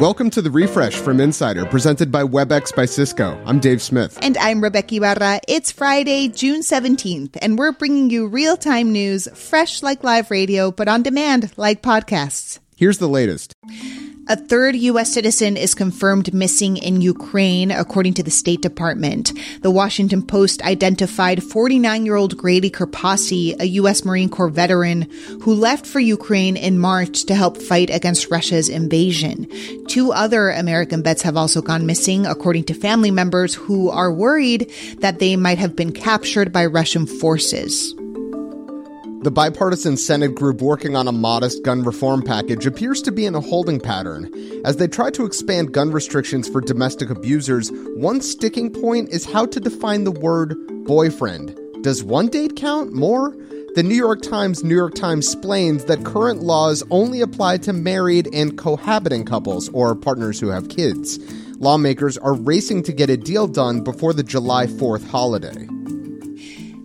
Welcome to the refresh from Insider, presented by WebEx by Cisco. I'm Dave Smith. And I'm Rebeca Ibarra. It's Friday, June 17th, and we're bringing you real time news, fresh like live radio, but on demand like podcasts. Here's the latest. A third U.S. citizen is confirmed missing in Ukraine, according to the State Department. The Washington Post identified 49 year old Grady Kurpasi, a U.S. Marine Corps veteran who left for Ukraine in March to help fight against Russia's invasion. Two other American vets have also gone missing, according to family members who are worried that they might have been captured by Russian forces. The bipartisan Senate group working on a modest gun reform package appears to be in a holding pattern. As they try to expand gun restrictions for domestic abusers, one sticking point is how to define the word boyfriend. Does one date count more? The New York Times New York Times explains that current laws only apply to married and cohabiting couples or partners who have kids. Lawmakers are racing to get a deal done before the July 4th holiday.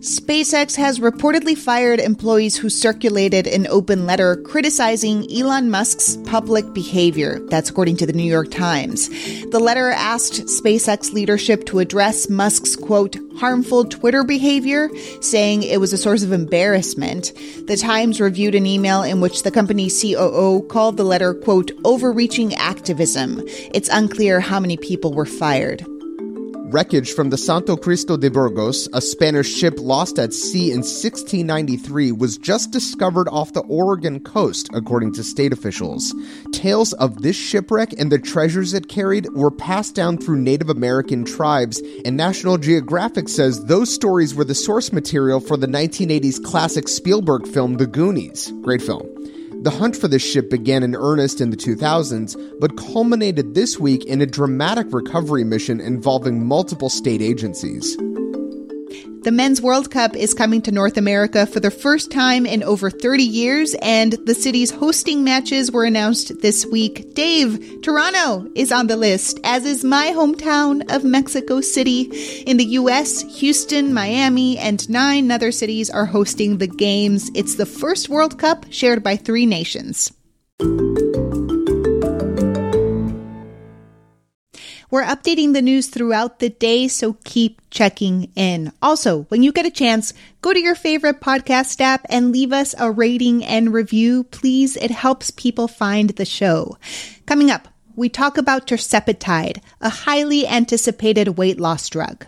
SpaceX has reportedly fired employees who circulated an open letter criticizing Elon Musk's public behavior. That's according to the New York Times. The letter asked SpaceX leadership to address Musk's quote, harmful Twitter behavior, saying it was a source of embarrassment. The Times reviewed an email in which the company's COO called the letter, quote, overreaching activism. It's unclear how many people were fired. Wreckage from the Santo Cristo de Burgos, a Spanish ship lost at sea in 1693, was just discovered off the Oregon coast, according to state officials. Tales of this shipwreck and the treasures it carried were passed down through Native American tribes, and National Geographic says those stories were the source material for the 1980s classic Spielberg film The Goonies. Great film. The hunt for this ship began in earnest in the 2000s, but culminated this week in a dramatic recovery mission involving multiple state agencies. The Men's World Cup is coming to North America for the first time in over 30 years, and the cities hosting matches were announced this week. Dave, Toronto is on the list, as is my hometown of Mexico City. In the U.S., Houston, Miami, and nine other cities are hosting the games. It's the first World Cup shared by three nations. We're updating the news throughout the day, so keep checking in. Also, when you get a chance, go to your favorite podcast app and leave us a rating and review. Please, it helps people find the show. Coming up, we talk about tirzepatide, a highly anticipated weight loss drug.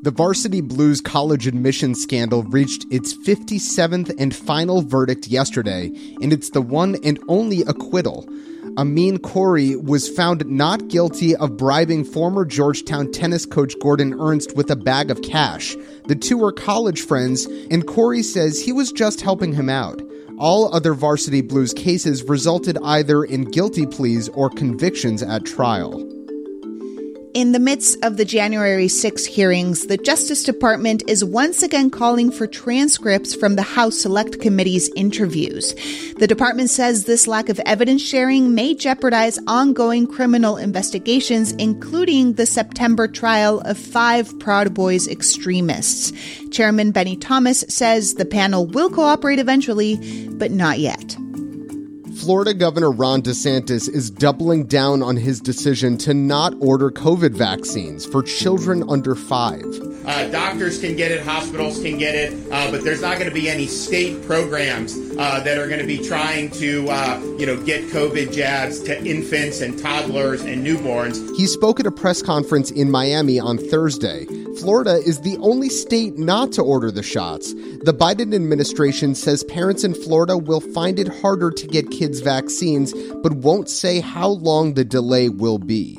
The Varsity Blues college admission scandal reached its 57th and final verdict yesterday, and it's the one and only acquittal. Amin Khoury was found not guilty of bribing former Georgetown tennis coach Gordon Ernst with a bag of cash. The two were college friends, and Khoury says he was just helping him out. All other Varsity Blues cases resulted either in guilty pleas or convictions at trial. In the midst of the January 6 hearings, the Justice Department is once again calling for transcripts from the House Select Committee's interviews. The department says this lack of evidence sharing may jeopardize ongoing criminal investigations, including the September trial of five Proud Boys extremists. Chairman Bennie Thompson says the panel will cooperate eventually, but not yet. Florida Governor Ron DeSantis is doubling down on his decision to not order COVID vaccines for children under five. Uh, doctors can get it, hospitals can get it, uh, but there's not going to be any state programs uh, that are going to be trying to, uh, you know, get COVID jabs to infants and toddlers and newborns. He spoke at a press conference in Miami on Thursday. Florida is the only state not to order the shots. The Biden administration says parents in Florida will find it harder to get kids vaccines, but won't say how long the delay will be.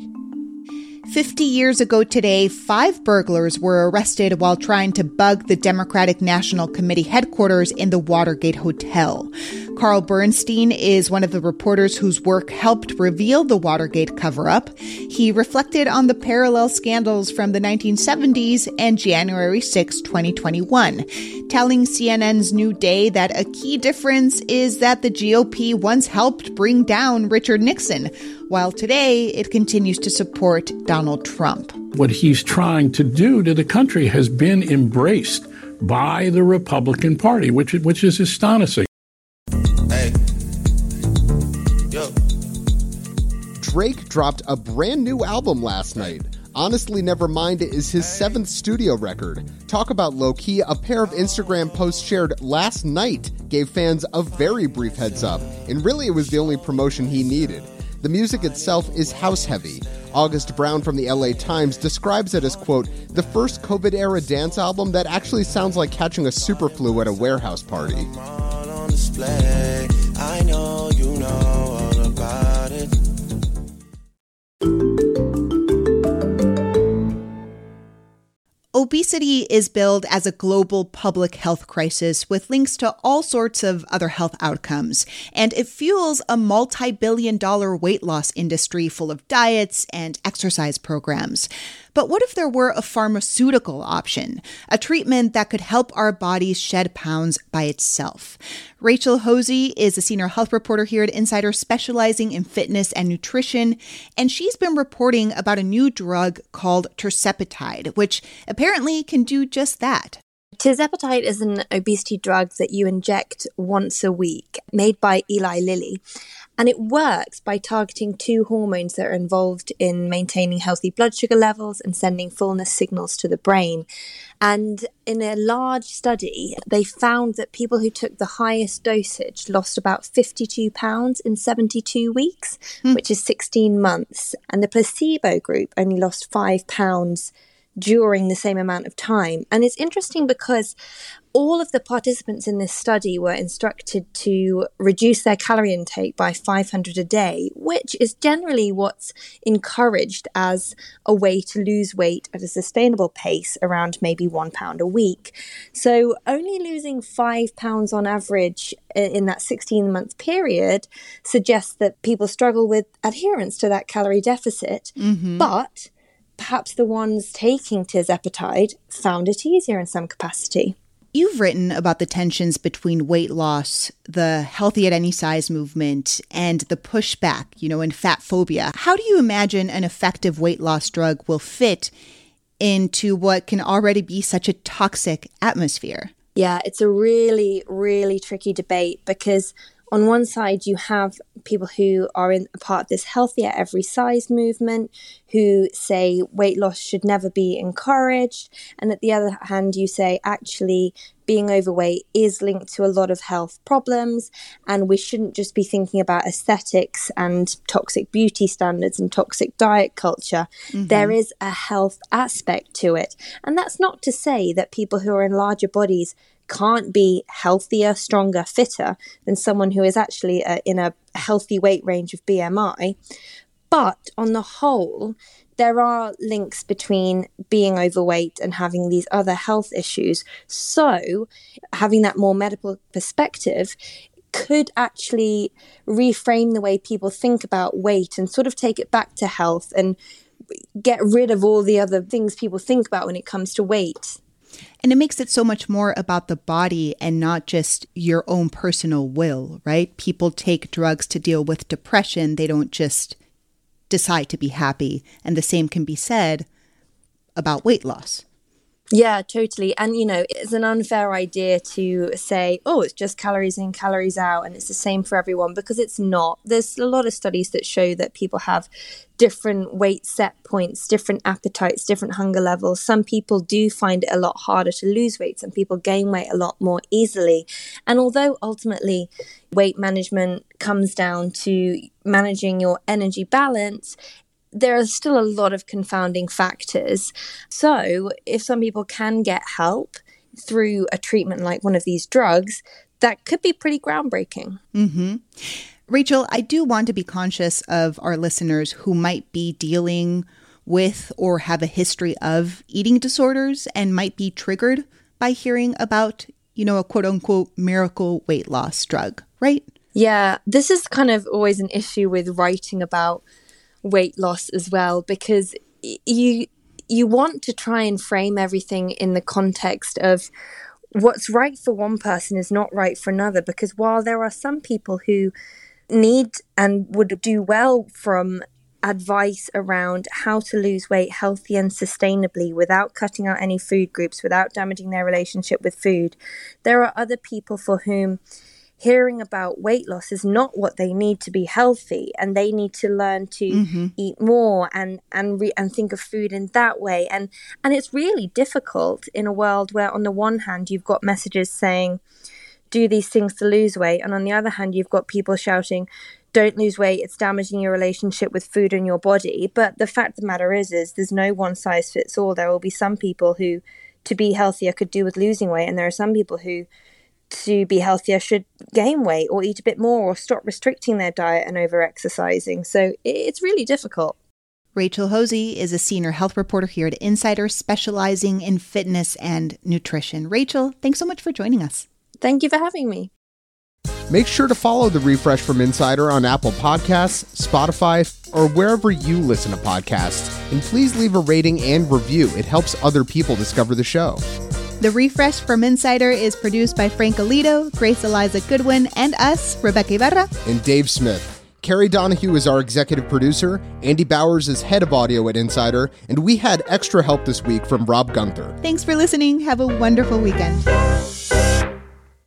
50 years ago today, five burglars were arrested while trying to bug the Democratic National Committee headquarters in the Watergate Hotel. Carl Bernstein is one of the reporters whose work helped reveal the Watergate cover up. He reflected on the parallel scandals from the 1970s and January 6, 2021, telling CNN's New Day that a key difference is that the GOP once helped bring down Richard Nixon, while today it continues to support Donald Trump. What he's trying to do to the country has been embraced by the Republican Party, which, which is astonishing. Drake dropped a brand new album last night. Honestly Nevermind is his seventh studio record. Talk about low key, a pair of Instagram posts shared last night gave fans a very brief heads up, and really it was the only promotion he needed. The music itself is house heavy. August Brown from the LA Times describes it as, quote, the first COVID era dance album that actually sounds like catching a super flu at a warehouse party. Obesity is billed as a global public health crisis with links to all sorts of other health outcomes, and it fuels a multi billion dollar weight loss industry full of diets and exercise programs. But what if there were a pharmaceutical option, a treatment that could help our bodies shed pounds by itself? Rachel Hosie is a senior health reporter here at Insider specializing in fitness and nutrition, and she's been reporting about a new drug called tirzepatide, which apparently can do just that. Tirzepatide is an obesity drug that you inject once a week, made by Eli Lilly. And it works by targeting two hormones that are involved in maintaining healthy blood sugar levels and sending fullness signals to the brain. And in a large study, they found that people who took the highest dosage lost about 52 pounds in 72 weeks, hmm. which is 16 months. And the placebo group only lost five pounds during the same amount of time. And it's interesting because all of the participants in this study were instructed to reduce their calorie intake by 500 a day, which is generally what's encouraged as a way to lose weight at a sustainable pace around maybe one pound a week. So only losing five pounds on average in that 16 month period suggests that people struggle with adherence to that calorie deficit. Mm-hmm. But perhaps the ones taking tirzepatide found it easier in some capacity. You've written about the tensions between weight loss, the healthy at any size movement, and the pushback, you know, and fat phobia. How do you imagine an effective weight loss drug will fit into what can already be such a toxic atmosphere? Yeah, it's a really, really tricky debate because on one side, you have people who are in a part of this healthier every size movement who say weight loss should never be encouraged. And at the other hand, you say actually being overweight is linked to a lot of health problems, and we shouldn't just be thinking about aesthetics and toxic beauty standards and toxic diet culture. Mm-hmm. There is a health aspect to it. And that's not to say that people who are in larger bodies can't be healthier, stronger, fitter than someone who is actually uh, in a healthy weight range of BMI. But on the whole, there are links between being overweight and having these other health issues. So, having that more medical perspective could actually reframe the way people think about weight and sort of take it back to health and get rid of all the other things people think about when it comes to weight. And it makes it so much more about the body and not just your own personal will, right? People take drugs to deal with depression. They don't just decide to be happy. And the same can be said about weight loss. Yeah, totally. And, you know, it's an unfair idea to say, oh, it's just calories in, calories out, and it's the same for everyone because it's not. There's a lot of studies that show that people have different weight set points, different appetites, different hunger levels. Some people do find it a lot harder to lose weight, some people gain weight a lot more easily. And although ultimately weight management comes down to managing your energy balance, there are still a lot of confounding factors. So, if some people can get help through a treatment like one of these drugs, that could be pretty groundbreaking. Mm-hmm. Rachel, I do want to be conscious of our listeners who might be dealing with or have a history of eating disorders and might be triggered by hearing about, you know, a quote unquote miracle weight loss drug. right? Yeah, this is kind of always an issue with writing about weight loss as well because you you want to try and frame everything in the context of what's right for one person is not right for another because while there are some people who need and would do well from advice around how to lose weight healthy and sustainably without cutting out any food groups, without damaging their relationship with food. There are other people for whom hearing about weight loss is not what they need to be healthy and they need to learn to mm-hmm. eat more and and re- and think of food in that way. And and it's really difficult in a world where on the one hand you've got messages saying do these things to lose weight and on the other hand you've got people shouting don't lose weight it's damaging your relationship with food and your body. But the fact of the matter is is there's no one size fits all. There will be some people who to be healthier could do with losing weight and there are some people who to be healthier should gain weight or eat a bit more or stop restricting their diet and over exercising so it's really difficult Rachel Hosie is a senior health reporter here at Insider, specializing in fitness and nutrition. Rachel, thanks so much for joining us. Thank you for having me. Make sure to follow the refresh from Insider on Apple Podcasts, Spotify, or wherever you listen to podcasts. And please leave a rating and review. It helps other people discover the show. The refresh from Insider is produced by Frank Alito, Grace Eliza Goodwin, and us, Rebeca Ibarra, and Dave Smith. Carrie Donahue is our executive producer, Andy Bowers is head of audio at Insider, and we had extra help this week from Rob Gunther. Thanks for listening. Have a wonderful weekend.